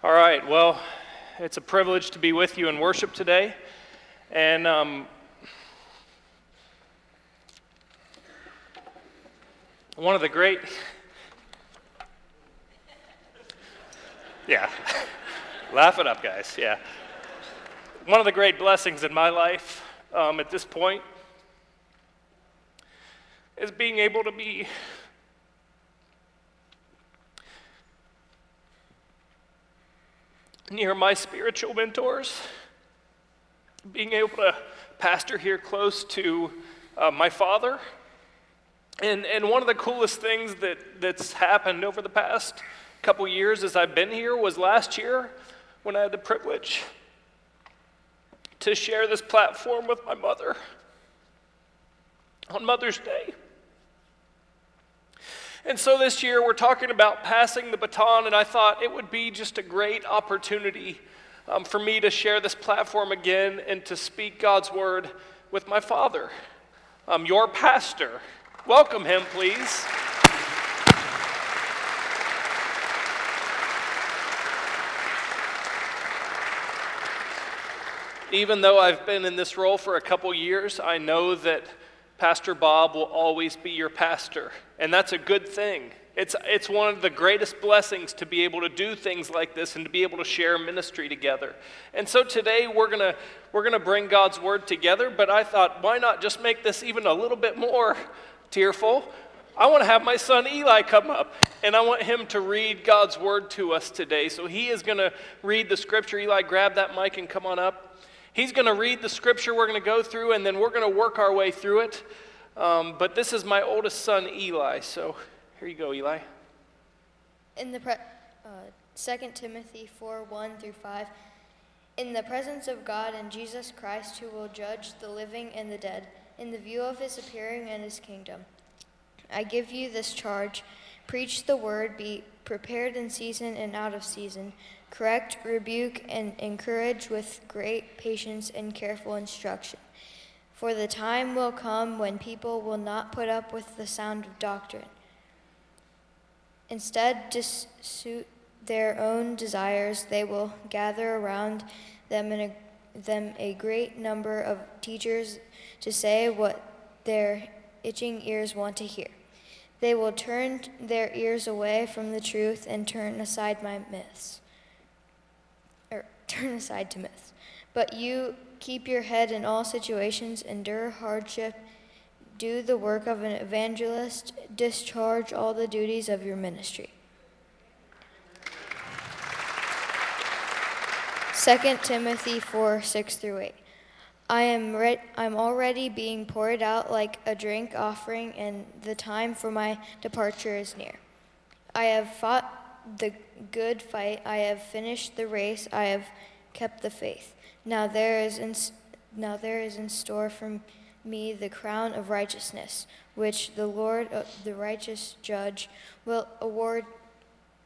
All right, well, it's a privilege to be with you in worship today. And um, one of the great. Yeah, laugh it up, guys. Yeah. One of the great blessings in my life um, at this point is being able to be near my spiritual mentors, being able to pastor here close to uh, my father. And, and one of the coolest things that, that's happened over the past couple years as I've been here was last year when I had the privilege to share this platform with my mother on Mother's Day. And so this year we're talking about passing the baton, and I thought it would be just a great opportunity um, for me to share this platform again and to speak God's word with my father, um, your pastor. Welcome him, please. Even though I've been in this role for a couple years, I know that Pastor Bob will always be your pastor, and that's a good thing. It's, it's one of the greatest blessings to be able to do things like this and to be able to share ministry together. And so today we're going to we're to bring God's word together, but I thought, why not just make this even a little bit more tearful? I want to have my son Eli come up, and I want him to read God's word to us today. So he is going to read the scripture. Eli, grab that mic and come on up. He's going to read the scripture we're going to go through, and then we're going to work our way through it. Um, but this is my oldest son, Eli. So here you go, Eli. In the pre- uh, 2 Timothy 4 1 through 5. In the presence of God and Jesus Christ, who will judge the living and the dead, in the view of his appearing and his kingdom, I give you this charge preach the word, be prepared in season and out of season correct, rebuke, and encourage with great patience and careful instruction. For the time will come when people will not put up with the sound of doctrine. Instead, to suit their own desires, they will gather around them, a, them a great number of teachers to say what their itching ears want to hear. They will turn their ears away from the truth and turn aside my myths turn aside to myths. But you keep your head in all situations, endure hardship, do the work of an evangelist, discharge all the duties of your ministry. 2 Timothy 4 6 through 8. I am re- I'm already being poured out like a drink offering, and the time for my departure is near. I have fought the good fight. I have finished the race. I have kept the faith. Now there is in, now there is in store for me the crown of righteousness, which the Lord, uh, the righteous judge, will award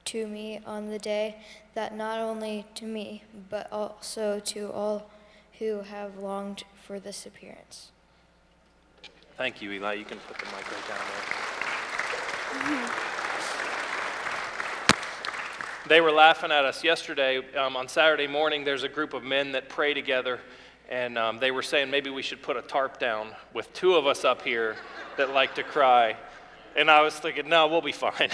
to me on the day that not only to me, but also to all who have longed for this appearance. Thank you, Eli. You can put the mic right down there. They were laughing at us yesterday. Um, on Saturday morning, there's a group of men that pray together, and um, they were saying maybe we should put a tarp down with two of us up here that like to cry. And I was thinking, no, we'll be fine.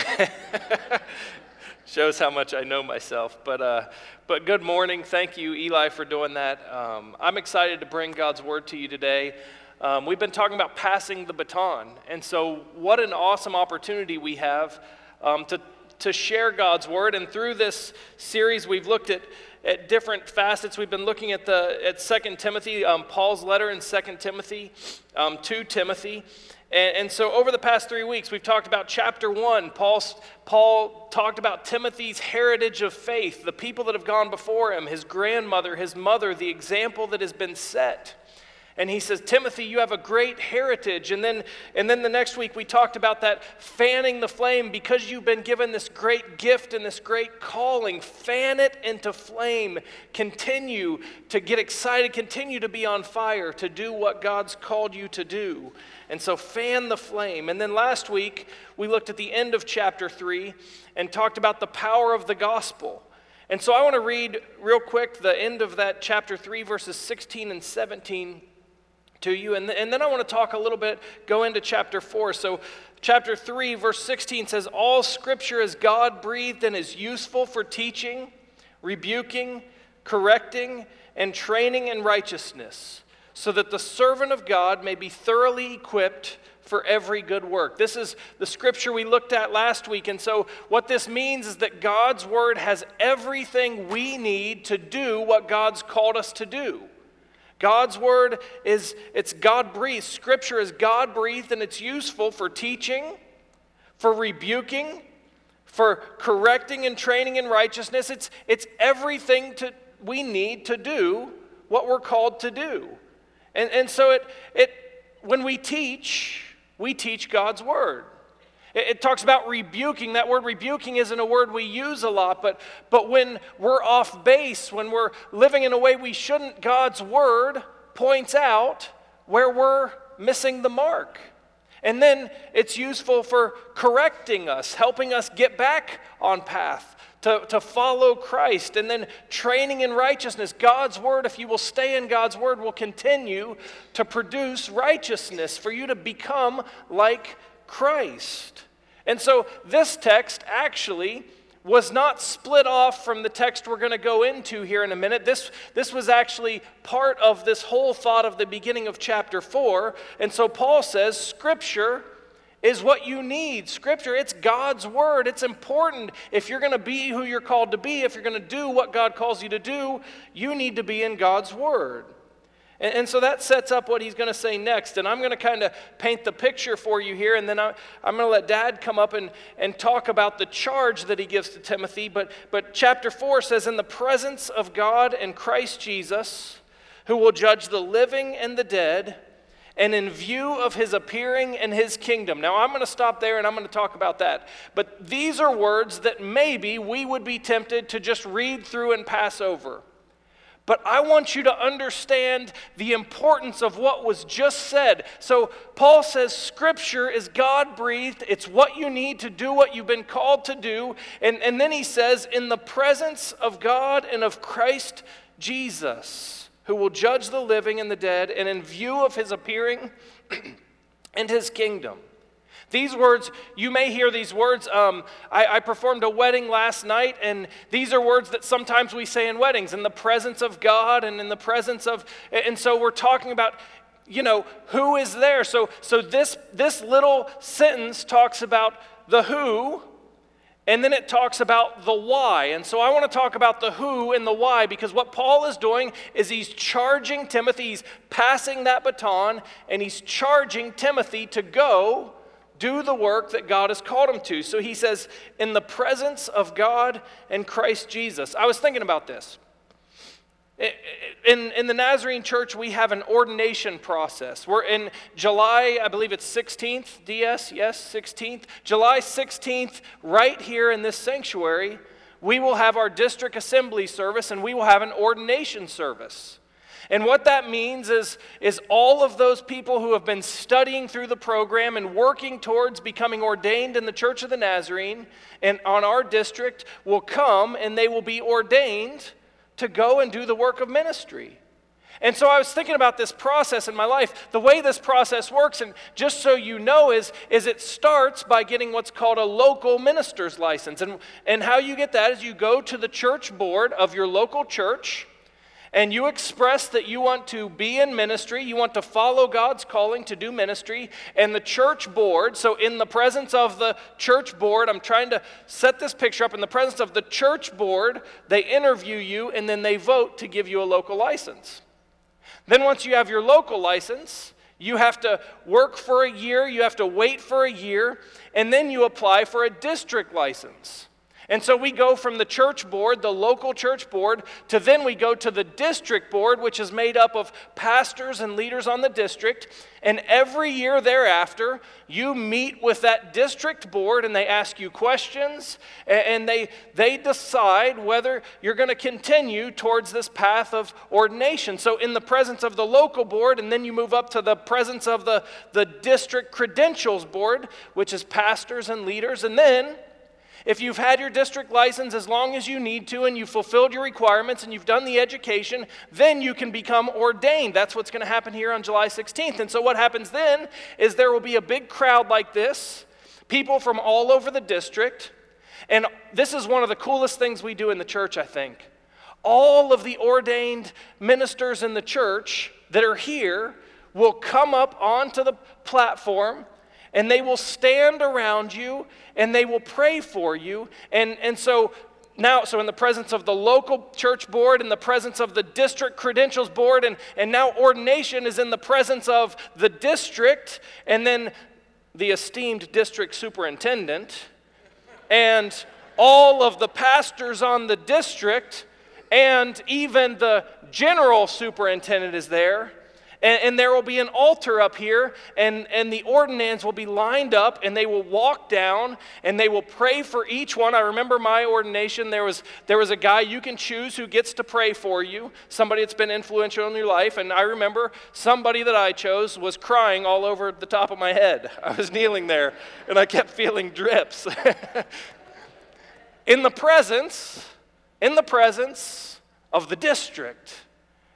Shows how much I know myself. But, uh, but good morning. Thank you, Eli, for doing that. Um, I'm excited to bring God's word to you today. Um, we've been talking about passing the baton. And so, what an awesome opportunity we have um, to to share God's word. And through this series, we've looked at, at different facets. We've been looking at the at Second Timothy, um, Paul's letter in Second Timothy um, to Timothy. And, and, so, over the past three weeks, we've talked about chapter one. Paul's, Paul talked about Timothy's heritage of faith, the people that have gone before him, his grandmother, his mother, the example that has been set and he says timothy you have a great heritage. And then and then the next week we talked about that fanning the flame because you've been given this great gift and this great calling. Fan it into flame. Continue to get excited. Continue to be on fire to do what god's called you to do. And so fan the flame. And then last week we looked at the end of chapter 3 and talked about the power of the gospel. And so I want to read real quick the end of that chapter 3, verses 16 and 17 to you. And, and then I want to talk a little bit, go into chapter 4. So, chapter 3, verse 16 says, All scripture is God breathed and is useful for teaching, rebuking, correcting, and training in righteousness, so that the servant of God may be thoroughly equipped for every good work. This is the scripture we looked at last week. And so, what this means is that God's word has everything we need to do what God's called us to do. God's word is it's God breathed. Scripture is God breathed and it's useful for teaching, for rebuking, for correcting and training in righteousness. It's, it's everything to, we need to do what we're called to do. And, and so it, it, when we teach, we teach God's word. It, talks about rebuking. That word rebuking isn't a word we use a lot, but, but when we're off base, when we're living in a way we shouldn't, God's word points out where we're missing the mark. And then it's useful for correcting us, helping us get back on path, to, to follow Christ, and then training in righteousness. God's word, if you will stay in God's word, will continue to produce righteousness for you to become like Christ. And so this text actually was not split off from the text we're going to go into here in a minute. This, this was actually part of this whole thought of the beginning of chapter 4. And so Paul says, Scripture is what you need. Scripture, it's God's word. It's important. If you're going to be who you're called to be, if you're going to do what God calls you to do, you need to be in God's word. And, and so that sets up what he's going to say next. And I'm going to kind of paint the picture for you here. And then I, I'm going to let Dad come up and, and talk about the charge that he gives to Timothy. But, but chapter 4 says, In the presence of God and Christ Jesus, who will judge the living and the dead and in view of his appearing and his kingdom. Now, I'm going to stop there and I'm going to talk about that. But these are words that maybe we would be tempted to just read through and pass over. But I want you to understand the importance of what was just said. So, Paul says Scripture is God breathed, it's what you need to do what you've been called to do. And, and then he says, in the presence of God and of Christ Jesus who will judge the living and the dead, and in view of his appearing and his kingdom. These words, you may hear these words. Um, I, I, performed a wedding last night, and these are words that sometimes we say in weddings in the presence of God and in the presence of, and so we're talking about, you know, who is there. So, so this, this little sentence talks about the who, and then it talks about the why. And so I want to talk about the who and the why because what Paul is doing is he's charging Timothy, he's passing that baton, and he's charging Timothy to go do the work that God has called him to. So he says, in the presence of God and Christ Jesus. I was thinking about this. In, in the Nazarene church, we have an ordination process. We're in July, I believe it's 16th, DS, yes, 16th. July 16th, right here in this sanctuary, we will have our district assembly service and we will have an ordination service. And what that means is, is all of those people who have been studying through the program and working towards becoming ordained in the Church of the Nazarene and on our district will come and they will be ordained to go and do the work of ministry. And so I was thinking about this process in my life. The way this process works, and just so you know, is, is it starts by getting what's called a local minister's license. And, and how you get that is you go to the church board of your local church and you express that you want to be in ministry, you want to follow God's calling to do ministry, and the church board, so in the presence of the church board, I'm trying to set this picture up. In the presence of the church board, they interview you and then they vote to give you a local license. Then, once you have your local license, you have to work for a year, you have to wait for a year, and then you apply for a district license. And so we go from the church board, the local church board, to then we go to the district board, which is made up of pastors and leaders on the district. And every year thereafter, you meet with that district board and they ask you questions and they, they decide whether you're going to continue towards this path of ordination. So, in the presence of the local board, and then you move up to the presence of the, the district credentials board, which is pastors and leaders, and then If you've had your district license as long as you need to and you've fulfilled your requirements and you've done the education, then you can become ordained. That's what's going to happen here on July 16th. And so, what happens then is there will be a big crowd like this, people from all over the district. And this is one of the coolest things we do in the church, I think. All of the ordained ministers in the church that are here will come up onto the platform and they will stand around you and they will pray for you. And, and so now, so in the presence of the local church board, in the presence of the district credentials board, and, and now ordination is in the presence of the district, and then the esteemed district superintendent, and all of the pastors on the district, and even the general superintendent is there. And, and, there will be an altar up here, and, and the ordinands will be lined up, and they will walk down, and they will pray for each one. I remember my ordination, there was, there was a guy you can choose who gets to pray for you, somebody that's been influential in your life. And I remember somebody that I chose was crying all over the top of my head. I was kneeling there, and I kept feeling drips. in the presence, in the presence of the district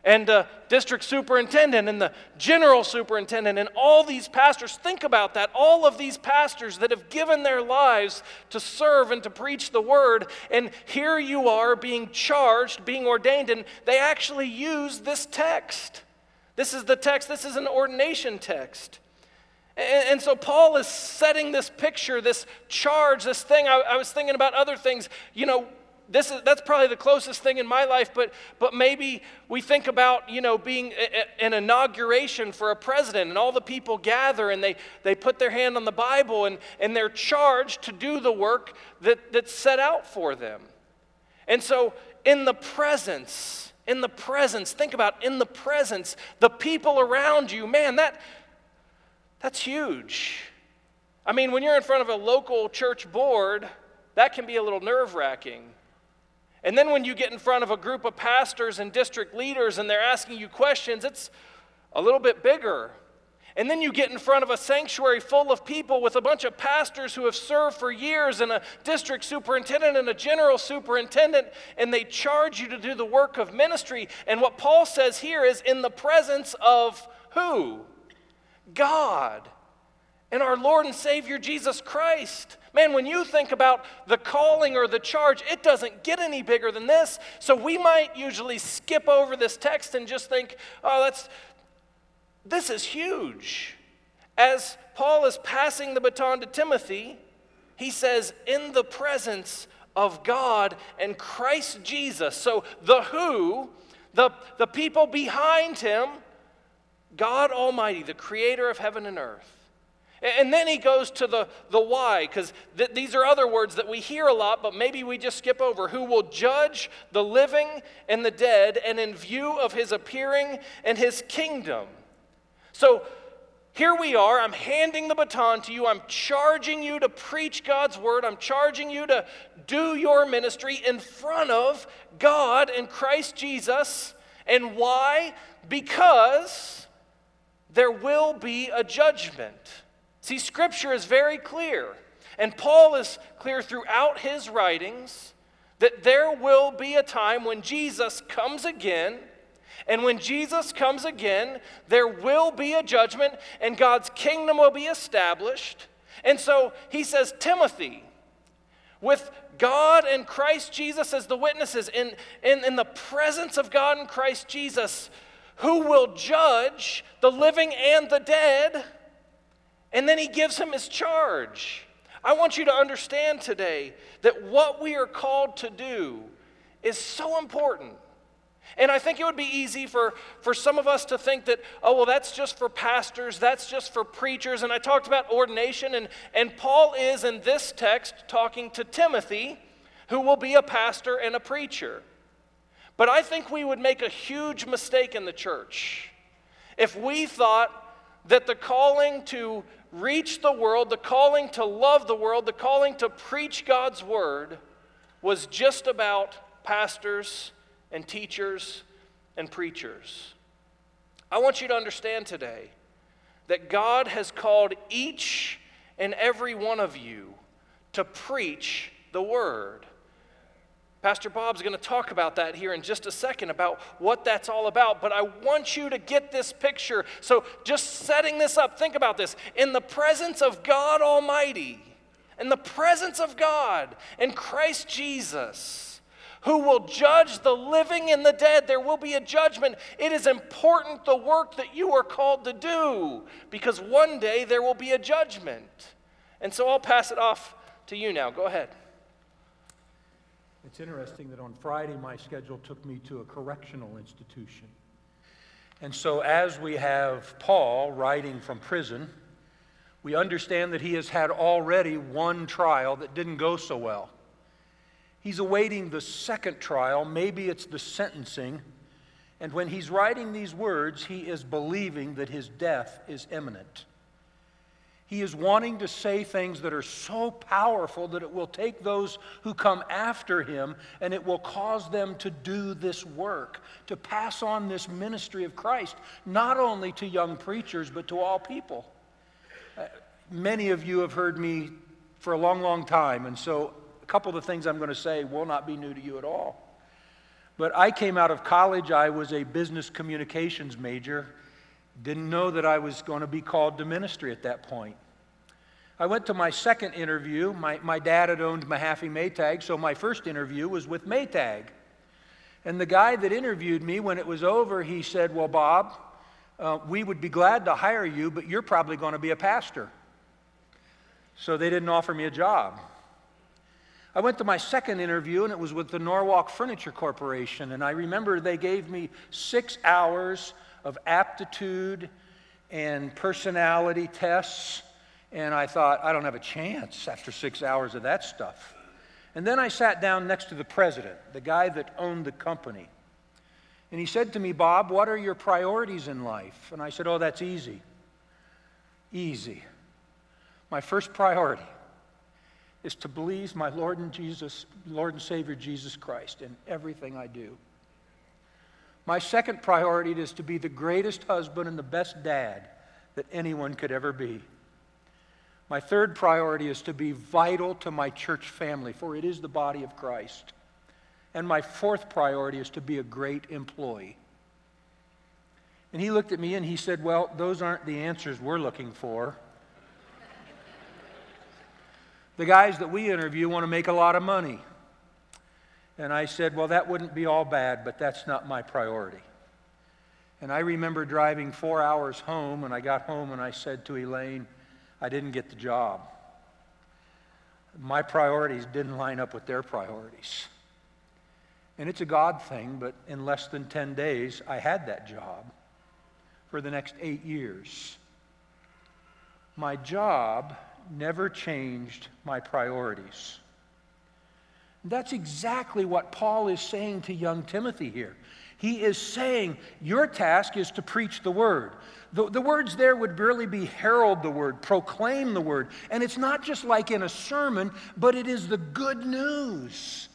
and the district superintendent and the general superintendent and all these pastors. Think about that. All of these pastors that have given their lives to serve and to preach the word. And here you are being charged, being ordained, and they actually use this text. This is the text, this is an ordination text. And, so Paul is setting this picture, this charge, this thing. I was thinking about other things. You know, this is, that's probably the closest thing in my life, but, but maybe we think about, you know, being a, a, an inauguration for a president and all the people gather and they, they put their hand on the Bible and, and they're charged to do the work that, that's set out for them. And so in the presence, in the presence, think about in the presence, the people around you, man, that, that's huge. I mean, when you're in front of a local church board, that can be a little nerve wracking. And then when you get in front of a group of pastors and district leaders and they're asking you questions, it's a little bit bigger. And then you get in front of a sanctuary full of people with a bunch of pastors who have served for years and a district superintendent and a general superintendent, and they charge you to do the work of ministry. And what Paul says here is in the presence of who? God and our Lord and Savior Jesus Christ. Man, when you think about the calling or the charge, it doesn't get any bigger than this. So we might usually skip over this text and just think, oh, that's, this is huge. As Paul is passing the baton to Timothy, he says, in the presence of God and Christ Jesus. So the who, the, the people behind him, God Almighty, the creator of heaven and earth. And then he goes to the, the why, because th- these are other words that we hear a lot, but maybe we just skip over. Who will judge the living and the dead, and in view of his appearing and his kingdom. So here we are. I'm handing the baton to you. I'm charging you to preach God's word. I'm charging you to do your ministry in front of God and Christ Jesus. And why? Because there will be a judgment. See, Scripture is very clear, and Paul is clear throughout his writings that there will be a time when Jesus comes again. And when Jesus comes again, there will be a judgment and God's kingdom will be established. And so he says, Timothy, with God and Christ Jesus as the witnesses, in, in, in the presence of God and Christ Jesus, who will judge the living and the dead and then he gives him his charge. I want you to understand today that what we are called to do is so important. And I think it would be easy for, for some of us to think that, oh, well, that's just for pastors, that's just for preachers. And I talked about ordination, and, and Paul is in this text talking to Timothy, who will be a pastor and a preacher. But I think we would make a huge mistake in the church if we thought that the calling to reach the world, the calling to love the world, the calling to preach God's word was just about pastors and teachers and preachers. I want you to understand today that God has called each and every one of you to preach the Word. Pastor Bob's going to talk about that here in just a second about what that's all about. But I want you to get this picture. So, just setting this up, think about this. In the presence of God Almighty, in the presence of God, in Christ Jesus, who will judge the living and the dead, there will be a judgment. It is important the work that you are called to do because one day there will be a judgment. And so, I'll pass it off to you now. Go ahead. It's interesting that on Friday, my schedule took me to a correctional institution. And so, as we have Paul writing from prison, we understand that he has had already one trial that didn't go so well. He's awaiting the second trial, maybe it's the sentencing. And when he's writing these words, he is believing that his death is imminent. He is wanting to say things that are so powerful that it will take those who come after him and it will cause them to do this work, to pass on this ministry of Christ, not only to young preachers, but to all people. Uh, many of you have heard me for a long, long time, and so a couple of the things I'm going to say will not be new to you at all. But I came out of college, I was a business communications major. Didn't know that I was going to be called to ministry at that point. I went to my second interview. My, my dad had owned Mahaffey Maytag, so my first interview was with Maytag. And the guy that interviewed me, when it was over, he said, Well, Bob, uh, we would be glad to hire you, but you're probably going to be a pastor. So they didn't offer me a job. I went to my second interview, and it was with the Norwalk Furniture Corporation. And I remember they gave me six hours of aptitude and personality tests. And I thought, I don't have a chance after six hours of that stuff. And then I sat down next to the president, the guy that owned the company. And he said to me, Bob, what are your priorities in life? And I said, Oh, that's easy. Easy. My first priority is to please my Lord and Jesus, Lord and Savior Jesus Christ in everything I do. My second priority is to be the greatest husband and the best dad that anyone could ever be. My third priority is to be vital to my church family, for it is the body of Christ. And my fourth priority is to be a great employee. And he looked at me and he said, Well, those aren't the answers we're looking for. the guys that we interview want to make a lot of money. And I said, Well, that wouldn't be all bad, but that's not my priority. And I remember driving four hours home, and I got home and I said to Elaine, I didn't get the job. My priorities didn't line up with their priorities. And it's a God thing, but in less than 10 days, I had that job for the next eight years. My job never changed my priorities. That's exactly what Paul is saying to young Timothy here. He is saying, Your task is to preach the word. The, the words there would really be herald the word, proclaim the word. And it's not just like in a sermon, but it is the good news.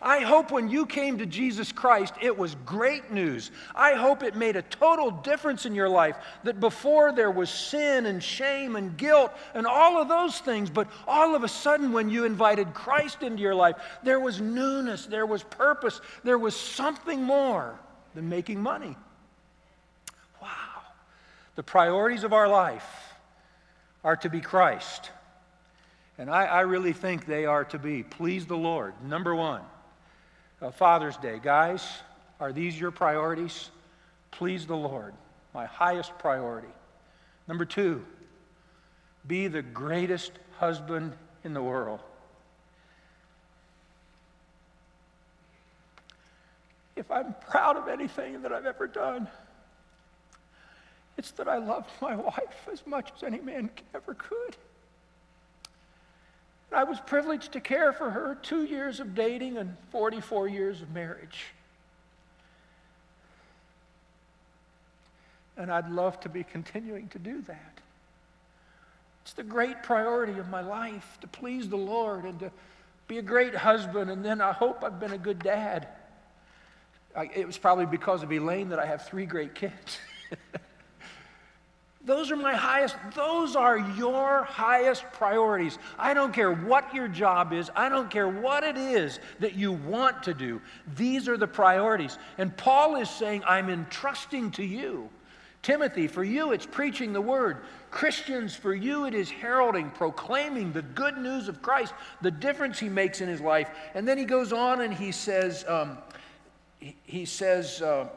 I hope when you came to Jesus Christ, it was great news. I hope it made a total difference in your life. That before there was sin and shame and guilt and all of those things, but all of a sudden, when you invited Christ into your life, there was newness, there was purpose, there was something more than making money. Wow. The priorities of our life are to be Christ. And I, I really think they are to be please the Lord, number one uh, Father's Day. Guys, are these your priorities? Please the Lord, my highest priority. Number two, be the greatest husband in the world. If I'm proud of anything that I've ever done, it's that I loved my wife as much as any man ever could. I was privileged to care for her two years of dating and 44 years of marriage. And I'd love to be continuing to do that. It's the great priority of my life to please the Lord and to be a great husband, and then I hope I've been a good dad. I, it was probably because of Elaine that I have three great kids. Those are my highest, those are your highest priorities. I don't care what your job is, I don't care what it is that you want to do. These are the priorities. And Paul is saying, I'm entrusting to you. Timothy, for you, it's preaching the word. Christians, for you, it is heralding, proclaiming the good news of Christ, the difference he makes in his life. And then he goes on and he says, um, he, he, says, uh,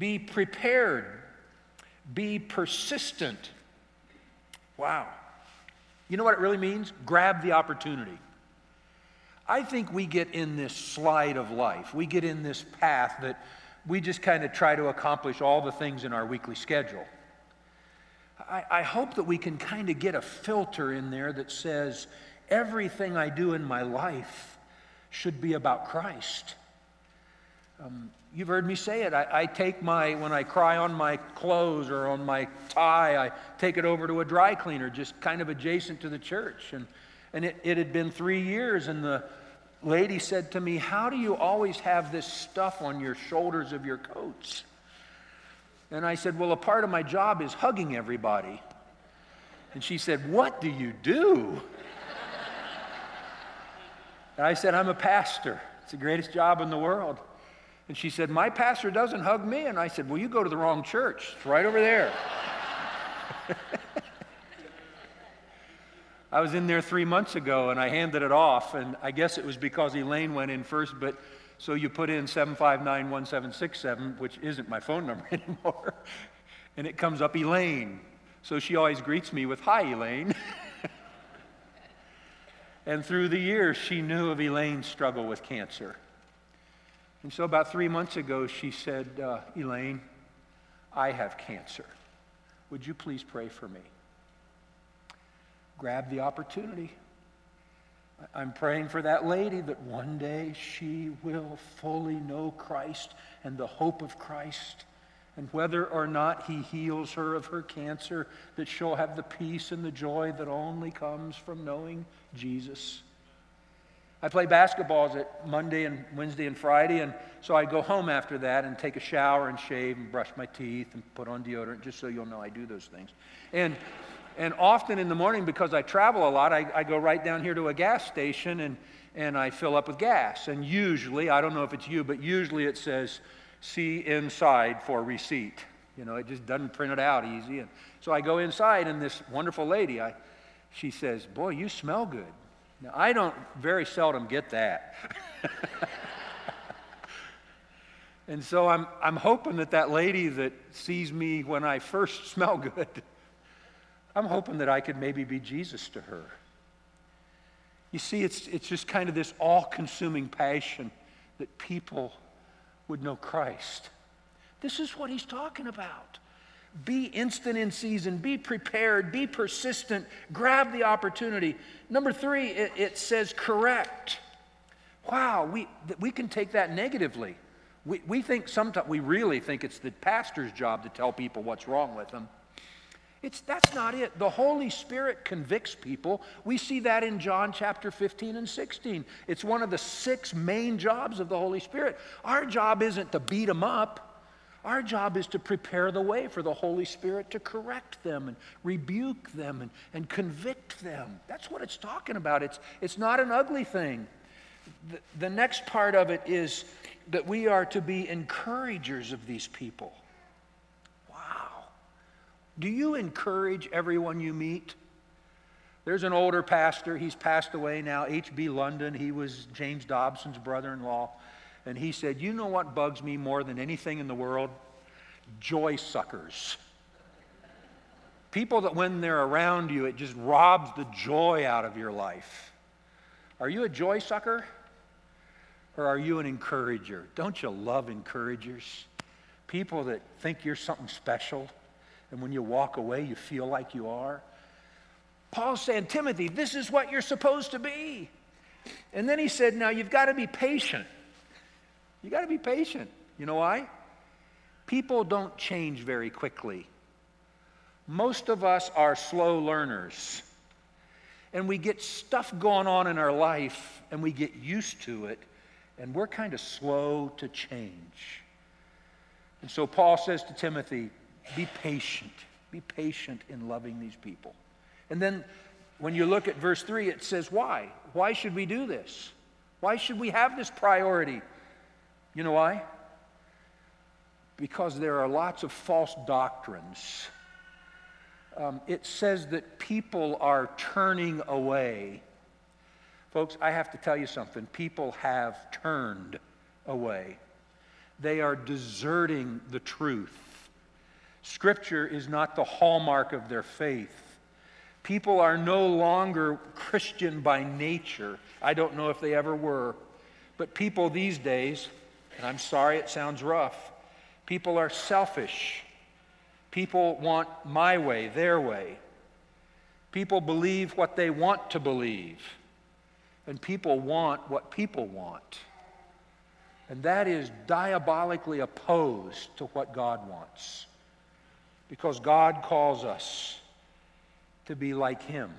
be prepared be persistent. Wow. You know what it really means? Grab the opportunity. I think we get in this slide of life. We get in this path that we just kind of try to accomplish all the things in our weekly schedule. I, I hope that we can kind of get a filter in there that says everything I do in my life should be about Christ. Um, You've heard me say it. I, I, take my, when I cry on my clothes or on my tie, I take it over to a dry cleaner just kind of adjacent to the church. And, and it, it had been three years, and the lady said to me, How do you always have this stuff on your shoulders of your coats? And I said, Well, a part of my job is hugging everybody. And she said, What do you do? and I said, I'm a pastor. It's the greatest job in the world. And she said, My pastor doesn't hug me. And I said, Well, you go to the wrong church. It's right over there. I was in there three months ago and I handed it off. And I guess it was because Elaine went in first, but so you put in 7591767, which isn't my phone number anymore. and it comes up Elaine. So she always greets me with, Hi, Elaine. and through the years, she knew of Elaine's struggle with cancer. And so, about three months ago, she said, uh, Elaine, I have cancer. Would you please pray for me? Grab the opportunity. I'm praying for that lady that one day she will fully know Christ and the hope of Christ. And whether or not he heals her of her cancer, that she'll have the peace and the joy that only comes from knowing Jesus. I play basketballs at Monday and Wednesday and Friday, and so I go home after that and take a shower and shave and brush my teeth and put on deodorant, just so you'll know I do those things. And, and often in the morning, because I travel a lot, I, I go right down here to a gas station and, and I fill up with gas. And usually, I don't know if it's you, but usually it says, see inside for receipt. You know, it just doesn't print it out easy. And so I go inside, and this wonderful lady, I, she says, Boy, you smell good. Now, I don't very seldom get that. and so I'm, I'm hoping that that lady that sees me when I first smell good, I'm hoping that I could maybe be Jesus to her. You see, it's, it's just kind of this all consuming passion that people would know Christ. This is what he's talking about. Be instant in season, be prepared, be persistent, grab the opportunity. Number three, it, it says correct. Wow, we, we can take that negatively. We, we think sometimes, we really think it's the pastor's job to tell people what's wrong with them. It's, that's not it. The Holy Spirit convicts people. We see that in John chapter 15 and 16. It's one of the six main jobs of the Holy Spirit. Our job isn't to beat them up, our job is to prepare the way for the Holy Spirit to correct them and rebuke them and, and convict them. That's what it's talking about. It's, it's not an ugly thing. The, the next part of it is that we are to be encouragers of these people. Wow. Do you encourage everyone you meet? There's an older pastor, he's passed away now, H.B. London. He was James Dobson's brother in law. And he said, You know what bugs me more than anything in the world? Joy suckers. People that when they're around you, it just robs the joy out of your life. Are you a joy sucker? Or are you an encourager? Don't you love encouragers? People that think you're something special, and when you walk away, you feel like you are. Paul's saying, Timothy, this is what you're supposed to be. And then he said, Now you've got to be patient. You got to be patient. You know why? People don't change very quickly. Most of us are slow learners. And we get stuff going on in our life and we get used to it, and we're kind of slow to change. And so Paul says to Timothy, be patient. Be patient in loving these people. And then when you look at verse 3, it says, Why? Why should we do this? Why should we have this priority? You know why? Because there are lots of false doctrines. Um, it says that people are turning away. Folks, I have to tell you something. People have turned away, they are deserting the truth. Scripture is not the hallmark of their faith. People are no longer Christian by nature. I don't know if they ever were. But people these days, and I'm sorry it sounds rough, people are selfish. People want my way, their way. People believe what they want to believe. And people want what people want. And that is diabolically opposed to what God wants. Because God calls us to be like him,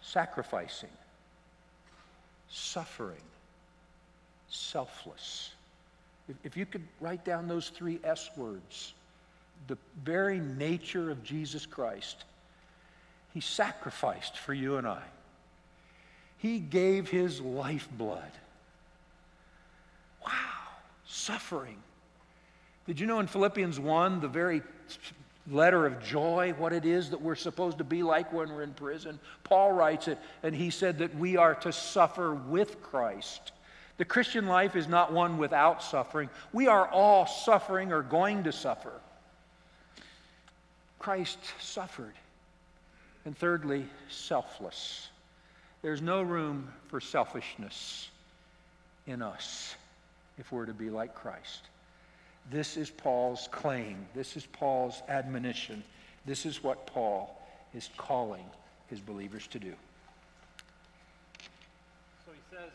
sacrificing, suffering, selfless. If, if you could write down those three S words, the very nature of Jesus Christ, he sacrificed for you and I. He gave his lifeblood. Wow, suffering. Did you know in Philippians 1, the very letter of joy, what it is that we're supposed to be like when we're in prison. Paul writes it, and he said that we are to suffer with Christ. The Christian life is not one without suffering. We are all suffering or going to suffer. Christ suffered. And thirdly, selfless. There's no room for selfishness in us if we're to be like Christ. This is Paul's claim. This is Paul's admonition. This is what Paul is calling his believers to do. So he says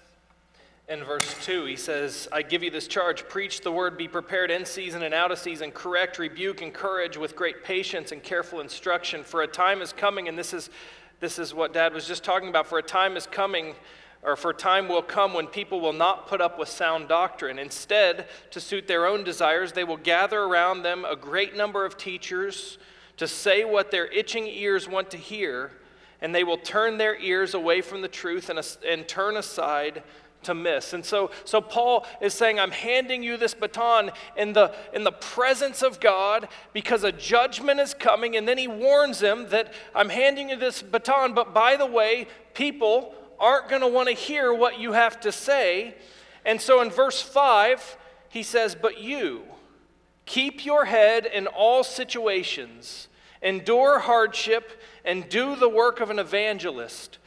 in verse 2, he says, I give you this charge preach the word, be prepared in season and out of season, correct, rebuke, encourage with great patience and careful instruction. For a time is coming, and this is, this is what Dad was just talking about. For a time is coming or for a time will come when people will not put up with sound doctrine. Instead, to suit their own desires, they will gather around them a great number of teachers to say what their itching ears want to hear, and they will turn their ears away from the truth and, and turn aside to miss. And so, so Paul is saying, I'm handing you this baton in the, in the presence of God because a judgment is coming. And then he warns them that I'm handing you this baton, but by the way, people aren't going to want to hear what you have to say. And so in verse 5, he says, But you, keep your head in all situations, endure hardship, and do the work of an evangelist.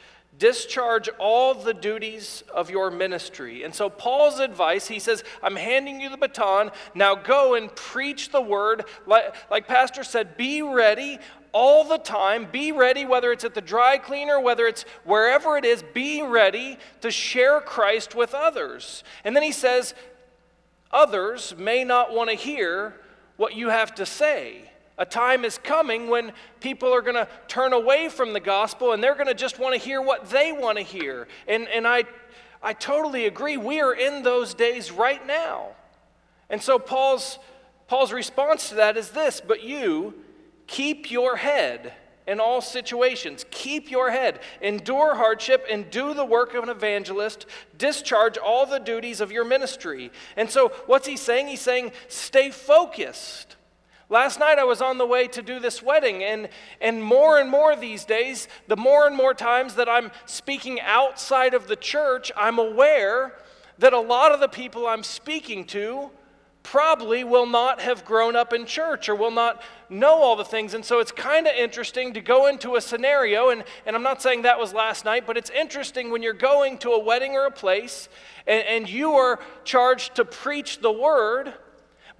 Discharge all the duties of your ministry. And so, Paul's advice, he says, I'm handing you the baton. Now go and preach the word. Like, like Pastor said, be ready all the time. Be ready, whether it's at the dry cleaner, whether it's wherever it is, be ready to share Christ with others. And then he says, Others may not want to hear what you have to say. A time is coming when people are going to turn away from the gospel and they're going to just want to hear what they want to hear. And, and I, I totally agree. We are in those days right now. And so Paul's, Paul's response to that is this But you, Keep your head in all situations. Keep your head. Endure hardship and do the work of an evangelist. Discharge all the duties of your ministry. And so, what's he saying? He's saying, stay focused. Last night I was on the way to do this wedding, and, and more and more these days, the more and more times that I'm speaking outside of the church, I'm aware that a lot of the people I'm speaking to probably will not have grown up in church or will not know all the things. And so it's kind of interesting to go into a scenario, and, and I'm not saying that was last night, but it's interesting when you're going to a wedding or a place and, and you are charged to preach the word,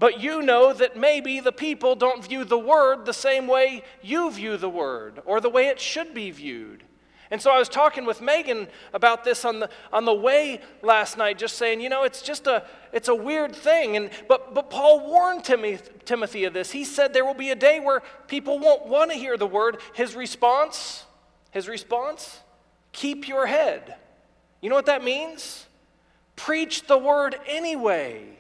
but you know that maybe the people don't view the word the same way you view the word or the way it should be viewed. And so I was talking with Megan about this on the, on the way last night, just saying, you know, it's just a, it's a weird thing. And, but, but Paul warned Timothy, Timothy of this. He said there will be a day where people won't want to hear the word. His response, his response, keep your head. You know what that means? Preach the word anyway.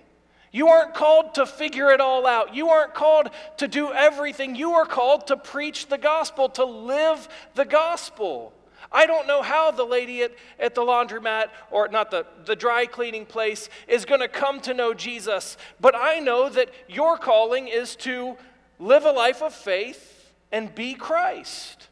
You aren't called to figure it all out. You aren't called to do everything. You are called to preach the gospel, to live the gospel. I don't know how the lady at, at the laundromat, or not the, the dry cleaning place, is going to come to know Jesus, but I know that your calling is to live a life of faith and be Christ.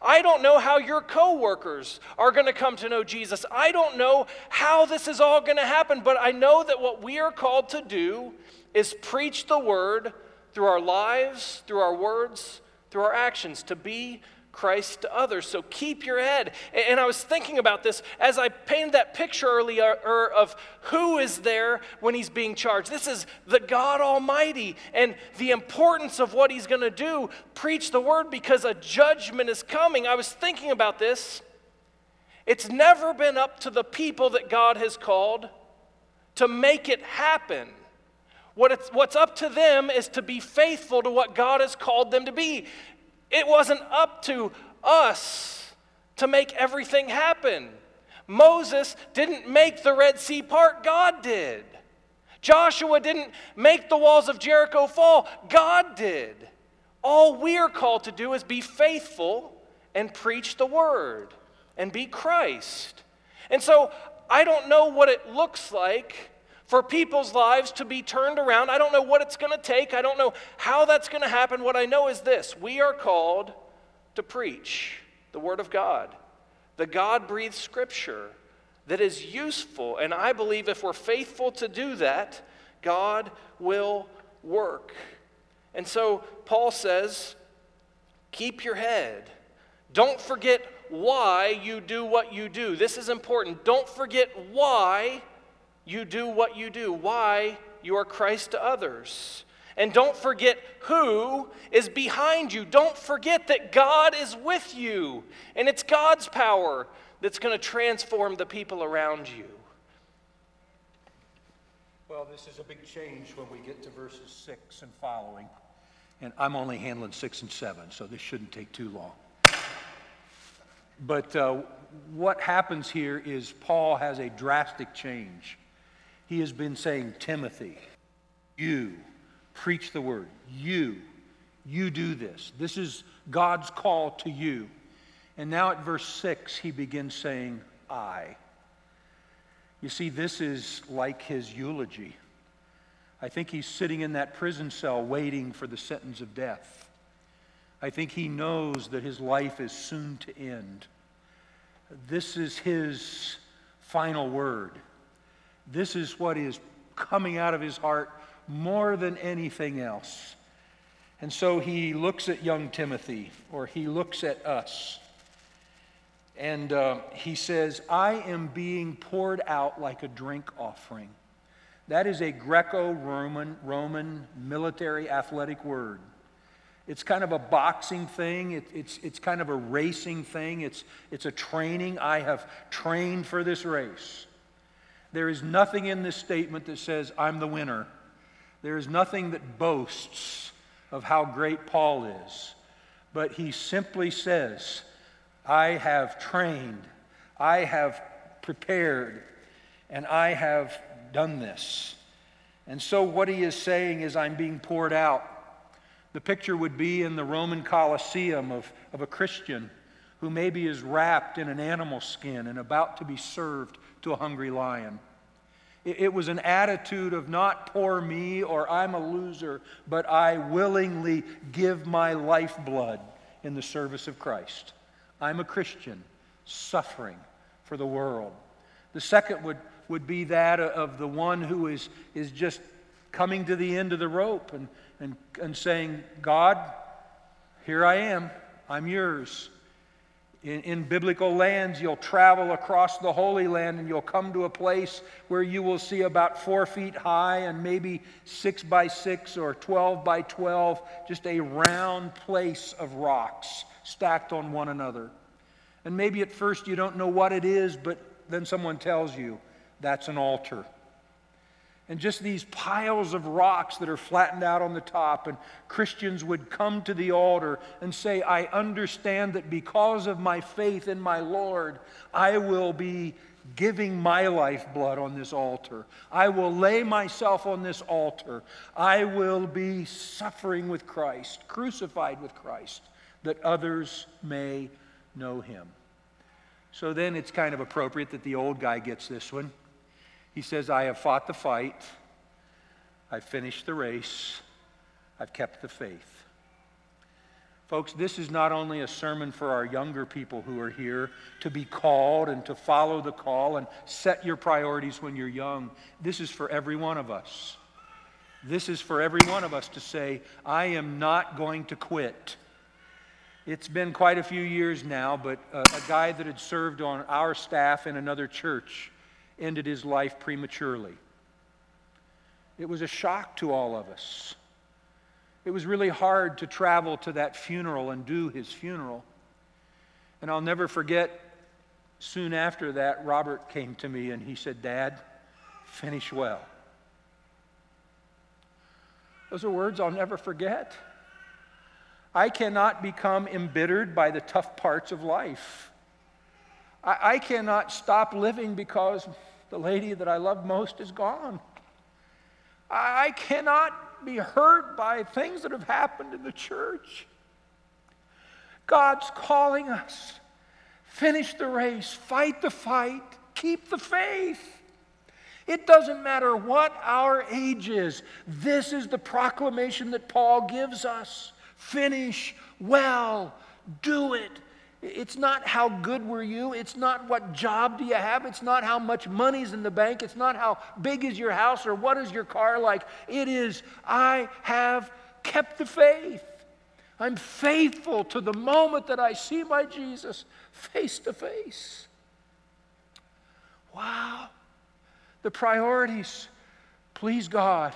I don't know how your coworkers are going to come to know Jesus. I don't know how this is all going to happen, but I know that what we are called to do is preach the word through our lives, through our words, through our actions, to be Christ to others. So keep your head. And I was thinking about this as I painted that picture earlier er, of who is there when he's being charged. This is the God Almighty and the importance of what he's going to do preach the word because a judgment is coming. I was thinking about this. It's never been up to the people that God has called to make it happen. What what's up to them is to be faithful to what God has called them to be. It wasn't up to us to make everything happen. Moses didn't make the Red Sea part, God did. Joshua didn't make the walls of Jericho fall, God did. All we're called to do is be faithful and preach the word and be Christ. And so I don't know what it looks like for people's lives to be turned around. I don't know what it's going to take. I don't know how that's going to happen. What I know is this we are called to preach the Word of God, the God breathed Scripture that is useful. And I believe if we're faithful to do that, God will work. And so Paul says, keep your head. Don't forget why you do what you do. This is important. Don't forget why you do what you do, why you are Christ to others. And don't forget who is behind you. Don't forget that God is with you. And it's God's power that's going to transform the people around you. Well, this is a big change when we get to verses 6 and following. And I'm only handling 6 and 7, so this shouldn't take too long. But uh, what happens here is Paul has a drastic change he has been saying, Timothy, you preach the word. You, you do this. This is God's call to you. And now at verse 6, he begins saying, I. You see, this is like his eulogy. I think he's sitting in that prison cell waiting for the sentence of death. I think he knows that his life is soon to end. This is his final word. This is what is coming out of his heart more than anything else. And so he looks at young Timothy, or he looks at us, and uh, he says, I am being poured out like a drink offering. That is a Greco Roman Roman military athletic word. It's kind of a boxing thing. It, it's, it's kind of a racing thing. It's, it's a training. I have trained for this race. There is nothing in this statement that says, I'm the winner. There is nothing that boasts of how great Paul is. But he simply says, I have trained, I have prepared, and I have done this. And so, what he is saying is, I'm being poured out. The picture would be in the Roman Colosseum of, of a Christian who maybe is wrapped in an animal skin and about to be served to a hungry lion. It was an attitude of not poor me or I'm a loser, but I willingly give my lifeblood in the service of Christ. I'm a Christian suffering for the world. The second would, would be that of the one who is, is just coming to the end of the rope and, and, and saying, God, here I am, I'm yours. In, in, biblical lands, you'll travel across the Holy Land and you'll come to a place where you will see about four feet high and maybe six by six or 12 by 12, just a round place of rocks stacked on one another. And maybe at first you don't know what it is, but then someone tells you that's an altar and just these piles of rocks that are flattened out on the top. And Christians would come to the altar and say, I understand that because of my faith in my Lord, I will be giving my lifeblood on this altar. I will lay myself on this altar. I will be suffering with Christ, crucified with Christ, that others may know him. So then it's kind of appropriate that the old guy gets this one. He says, I have fought the fight, I've finished the race, I've kept the faith. Folks, this is not only a sermon for our younger people who are here to be called and to follow the call and set your priorities when you're young. This is for every one of us. This is for every one of us to say, I am not going to quit. It's been quite a few years now, but a, a guy that had served on our staff in another church ended his life prematurely. It was a shock to all of us. It was really hard to travel to that funeral and do his funeral. And I'll never forget, soon after that, Robert came to me and he said, Dad, finish well. Those are words I'll never forget. I cannot become embittered by the tough parts of life. I, I, cannot stop living because the lady that I love most is gone. I, I cannot be hurt by things that have happened in the church. God's calling us. Finish the race, fight the fight, keep the faith. It doesn't matter what our age is. This is the proclamation that Paul gives us. Finish well, do it. It's not how good were you. It's not what job do you have. It's not how much money's in the bank. It's not how big is your house or what is your car like. It is, I have kept the faith. I'm faithful to the moment that I see my Jesus face to face. Wow. The priorities. Please God.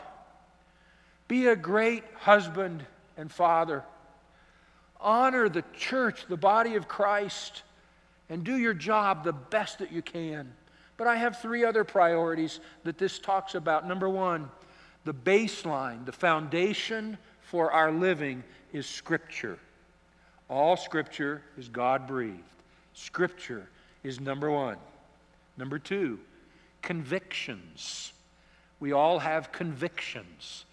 Be a great husband and father honor the church, the body of Christ, and do your job the best that you can. But I have three other priorities that this talks about. Number one, the baseline, the foundation for our living is Scripture. All Scripture is God breathed. Scripture is number one. Number two, convictions. We all have convictions.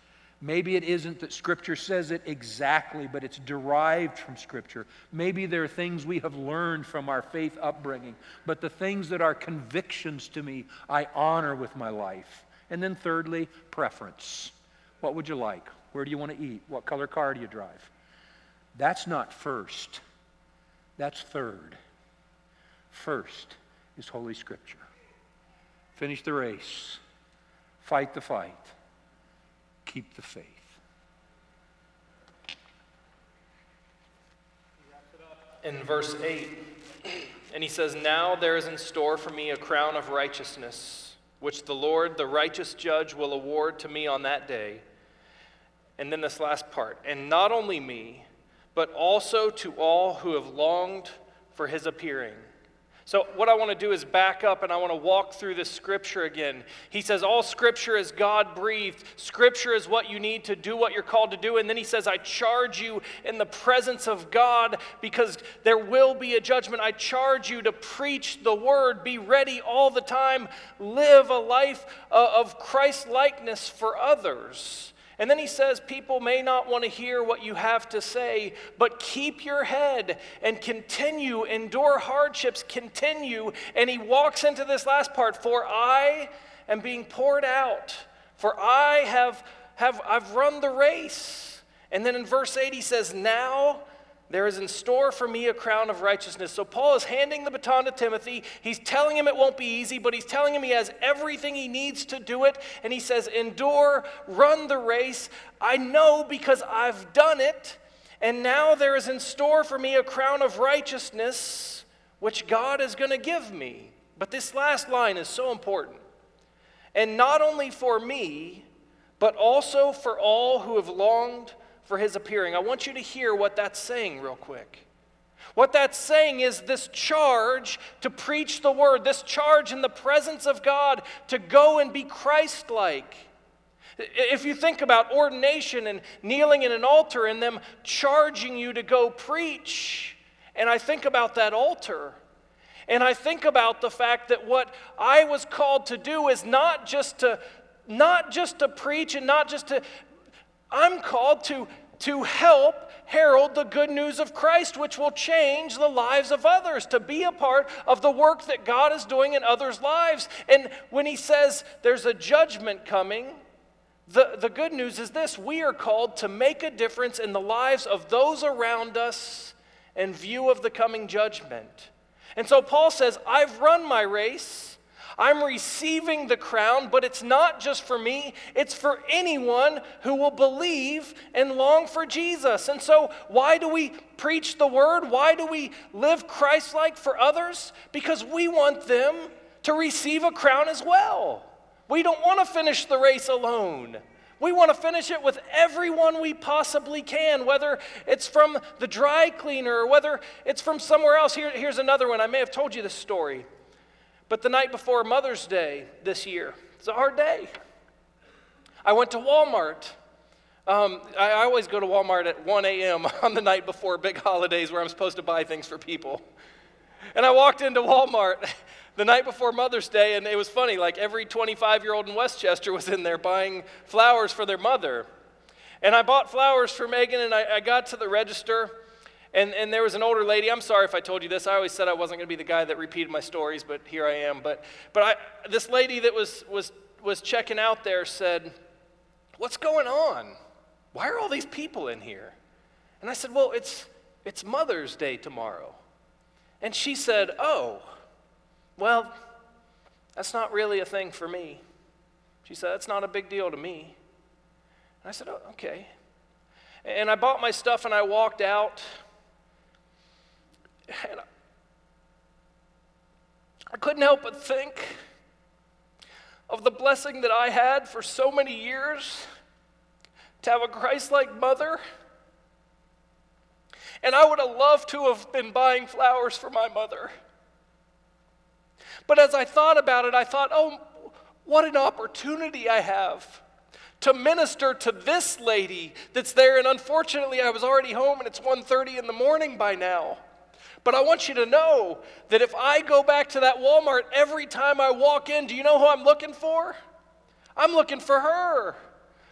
Maybe it isn't that Scripture says it exactly, but it's derived from Scripture. Maybe there are things we have learned from our faith upbringing, but the things that are convictions to me, I honor with my life. And then, thirdly, preference. What would you like? Where do you want to eat? What color car do you drive? That's not first, that's third. First is Holy Scripture. Finish the race, fight the fight keep the faith. In verse 8, and he says, Now there is in store for me a crown of righteousness, which the Lord, the righteous judge, will award to me on that day. And then this last part, and not only me, but also to all who have longed for his appearing. So, what I want to do is back up and I want to walk through this scripture again. He says, All scripture is God breathed. Scripture is what you need to do what you're called to do. And then he says, I charge you in the presence of God because there will be a judgment. I charge you to preach the word. Be ready all the time. Live a life uh, of Christ likeness for others. And then he says, People may not want to hear what you have to say, but keep your head and continue, endure hardships, continue. And he walks into this last part For I am being poured out, for I have, have I've run the race. And then in verse 8, he says, Now there is in store for me a crown of righteousness. So Paul is handing the baton to Timothy. He's telling him it won't be easy, but he's telling him he has everything he needs to do it. And he says, Endure, run the race. I know because I've done it. And now there is in store for me a crown of righteousness, which God is going to give me. But this last line is so important. And not only for me, but also for all who have longed for his appearing. I want you to hear what that's saying, real quick. What that's saying is this charge to preach the word, this charge in the presence of God to go and be Christ like. If you think about ordination and kneeling in an altar and them charging you to go preach, and I think about that altar, And I think about the fact that what I was called to do is not just to not just to preach and not just to I'm called to to help herald the good news of Christ, which will change the lives of others, to be a part of the work that God is doing in others' lives. And when he says there's a judgment coming, the, the good news is this we are called to make a difference in the lives of those around us in view of the coming judgment. And so Paul says, I've run my race. I'm receiving the crown, but it's not just for me, it's for anyone who will believe and long for Jesus. And so, why do we preach the word? Why do we live Christ like for others? Because we want them to receive a crown as well. We don't want to finish the race alone. We want to finish it with everyone we possibly can, whether it's from the dry cleaner or whether it's from somewhere else. Here, here's another one. I may have told you this story. But the night before Mother's Day this year, it's a hard day. I went to Walmart. Um, I, always go to Walmart at 1 a.m. on the night before big holidays where I'm supposed to buy things for people. And I walked into Walmart the night before Mother's Day, and it was funny. Like every 25 year old in Westchester was in there buying flowers for their mother. And I bought flowers for Megan, and I, I got to the register, and, and there was an older lady. I'm sorry if I told you this. I always said I wasn't going to be the guy that repeated my stories, but here I am. But, but I, this lady that was, was, was checking out there said, What's going on? Why are all these people in here? And I said, Well, it's, it's Mother's Day tomorrow. And she said, Oh, well, that's not really a thing for me. She said, That's not a big deal to me. And I said, Oh, okay. And I bought my stuff and I walked out. And I couldn't help but think of the blessing that I had for so many years to have a Christ like mother. And I would have loved to have been buying flowers for my mother. But as I thought about it, I thought, oh, what an opportunity I have to minister to this lady that's there and unfortunately I was already home and it's 1:30 in the morning by now. But I want you to know that if I go back to that Walmart every time I walk in, do you know who I'm looking for? I'm looking for her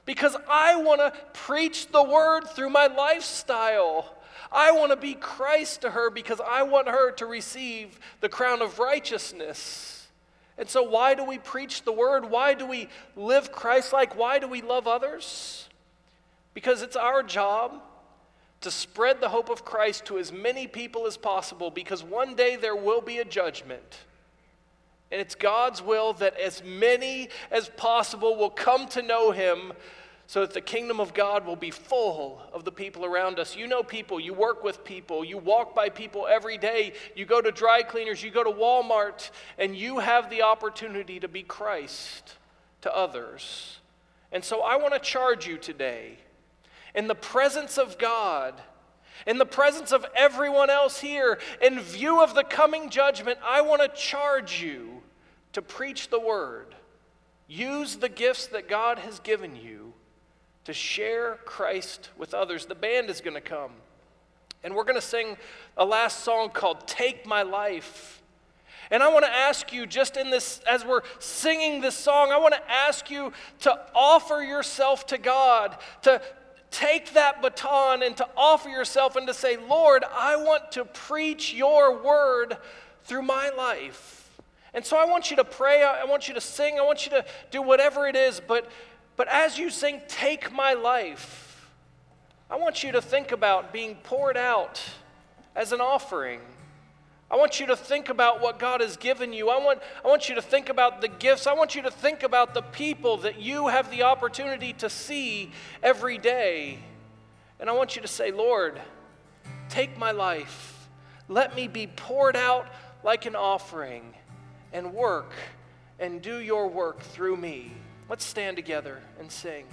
because I want to preach the word through my lifestyle. I want to be Christ to her because I want her to receive the crown of righteousness. And so, why do we preach the word? Why do we live Christ like? Why do we love others? Because it's our job to spread the hope of Christ to as many people as possible because one day there will be a judgment. And it's God's will that as many as possible will come to know Him so that the kingdom of God will be full of the people around us. You know people, you work with people, you walk by people every day, you go to dry cleaners, you go to Walmart, and you have the opportunity to be Christ to others. And so I want to charge you today in the presence of God. In the presence of everyone else here, in view of the coming judgment, I want to charge you to preach the word. Use the gifts that God has given you to share Christ with others. The band is going to come. And we're going to sing a last song called Take My Life. And I want to ask you, just in this, as we're singing this song, I want to ask you to offer yourself to God, to take that baton and to offer yourself and to say, Lord, I want to preach your word through my life. And so I want you to pray, I want you to sing, I want you to do whatever it is, but but as you sing, Take My Life, I want you to think about being poured out as an offering. I want you to think about what God has given you. I want, I want you to think about the gifts. I want you to think about the people that you have the opportunity to see every day. And I want you to say, Lord, take my life. Let me be poured out like an offering and work and do your work through me. Let's stand together and sing.